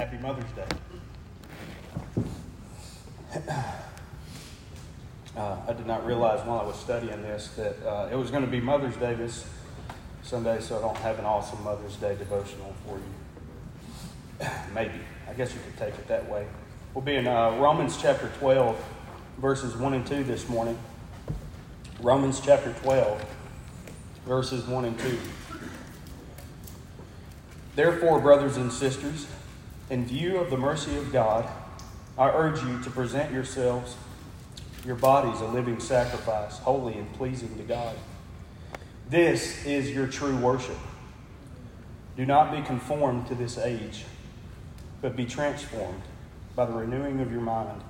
Happy Mother's Day. Uh, I did not realize while I was studying this that uh, it was going to be Mother's Day this Sunday, so I don't have an awesome Mother's Day devotional for you. Maybe. I guess you could take it that way. We'll be in uh, Romans chapter 12, verses 1 and 2 this morning. Romans chapter 12, verses 1 and 2. Therefore, brothers and sisters, in view of the mercy of God, I urge you to present yourselves, your bodies, a living sacrifice, holy and pleasing to God. This is your true worship. Do not be conformed to this age, but be transformed by the renewing of your mind,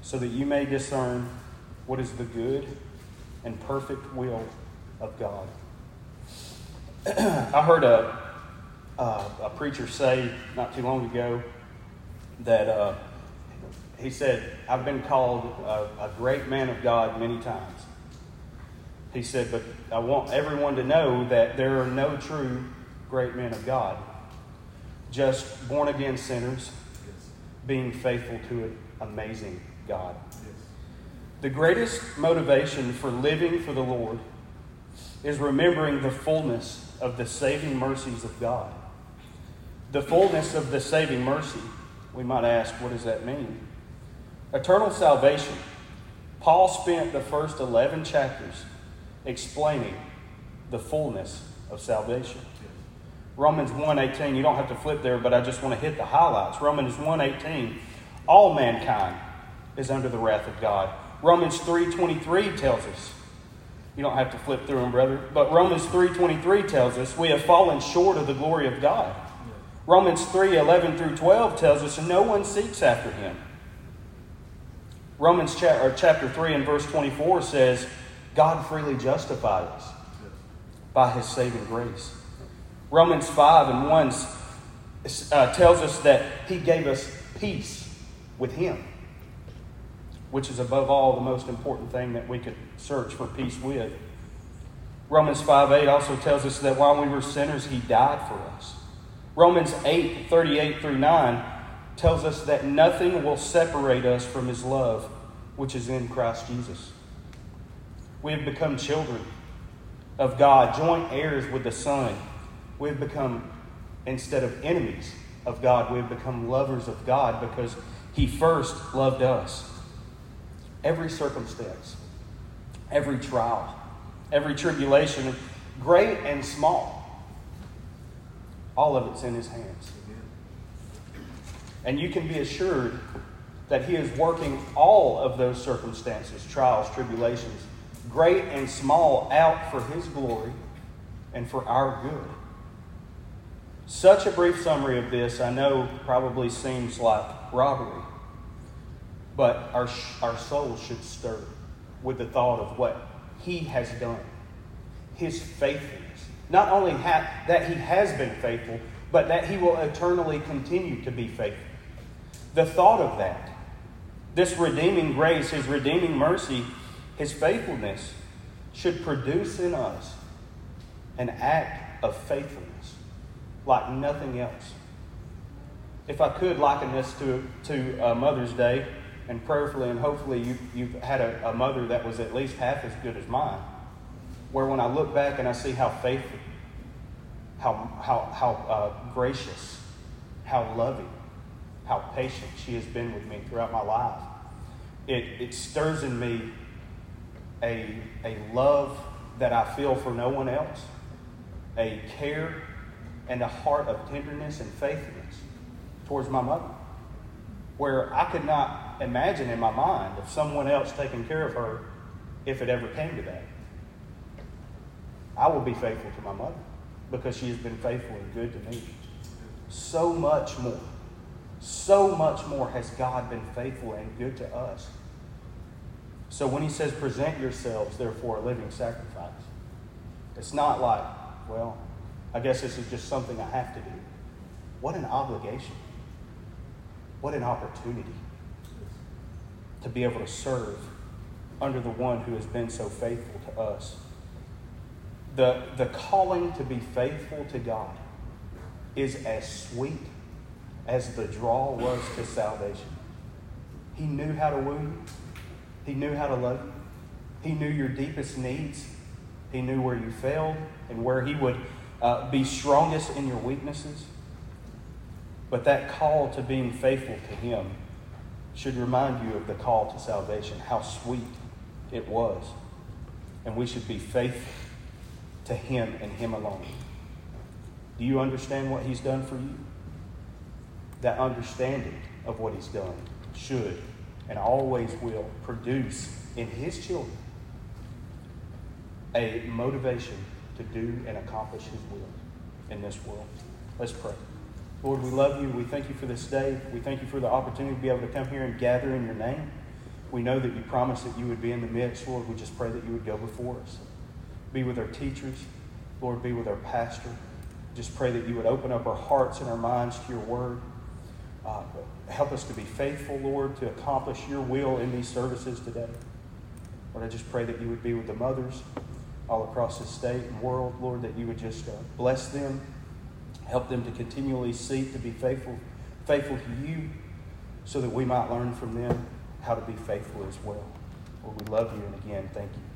so that you may discern what is the good and perfect will of God. I heard a, uh, a preacher say not too long ago that uh, he said, I've been called a, a great man of God many times. He said, but I want everyone to know that there are no true great men of God, just born again sinners being faithful to an amazing God. The greatest motivation for living for the Lord is remembering the fullness of the saving mercies of God. The fullness of the saving mercy, we might ask, what does that mean? Eternal salvation. Paul spent the first 11 chapters explaining the fullness of salvation. Romans 1:18, you don't have to flip there, but I just want to hit the highlights. Romans 1:18, all mankind is under the wrath of God. Romans 3:23 tells us, you don't have to flip through them, brother, but Romans 3:23 tells us we have fallen short of the glory of God. Romans 3:11 through 12 tells us no one seeks after him. Romans cha- chapter 3 and verse 24 says, God freely justified us by his saving grace. Romans 5 and 1 uh, tells us that he gave us peace with him, which is above all the most important thing that we could search for peace with. Romans 5 8 also tells us that while we were sinners, he died for us. Romans 8 38 through 9 tells us that nothing will separate us from his love, which is in Christ Jesus. We have become children of God, joint heirs with the Son. We have become, instead of enemies of God, we have become lovers of God because he first loved us. Every circumstance, every trial, every tribulation, great and small, all of it's in his hands. And you can be assured that He is working all of those circumstances, trials, tribulations, great and small, out for His glory and for our good. Such a brief summary of this, I know, probably seems like robbery, but our, our souls should stir with the thought of what He has done, His faithfulness. Not only ha- that He has been faithful, but that He will eternally continue to be faithful. The thought of that, this redeeming grace, His redeeming mercy, His faithfulness, should produce in us an act of faithfulness like nothing else. If I could liken this to, to uh, Mother's Day, and prayerfully and hopefully you, you've had a, a mother that was at least half as good as mine, where when I look back and I see how faithful, how, how, how uh, gracious, how loving, how patient she has been with me throughout my life, it, it stirs in me a, a love that I feel for no one else, a care and a heart of tenderness and faithfulness towards my mother, where I could not imagine in my mind of someone else taking care of her if it ever came to that. I will be faithful to my mother because she has been faithful and good to me. So much more, so much more has God been faithful and good to us. So when he says, present yourselves, therefore, a living sacrifice, it's not like, well, I guess this is just something I have to do. What an obligation. What an opportunity to be able to serve under the one who has been so faithful to us. The, the calling to be faithful to God is as sweet as the draw was to salvation. He knew how to woo you, He knew how to love you, He knew your deepest needs, He knew where you failed and where He would uh, be strongest in your weaknesses. But that call to being faithful to Him should remind you of the call to salvation, how sweet it was. And we should be faithful to Him and Him alone. Do you understand what He's done for you? That understanding of what He's done should and always will produce in His children a motivation to do and accomplish His will in this world. Let's pray. Lord, we love you. We thank you for this day. We thank you for the opportunity to be able to come here and gather in your name. We know that you promised that you would be in the midst. Lord, we just pray that you would go before us. Be with our teachers. Lord, be with our pastor. Just pray that you would open up our hearts and our minds to your word. Uh, help us to be faithful, Lord, to accomplish your will in these services today. Lord, I just pray that you would be with the mothers all across the state and world, Lord, that you would just uh, bless them Help them to continually seek to be faithful, faithful to you so that we might learn from them how to be faithful as well. Lord, we love you, and again, thank you.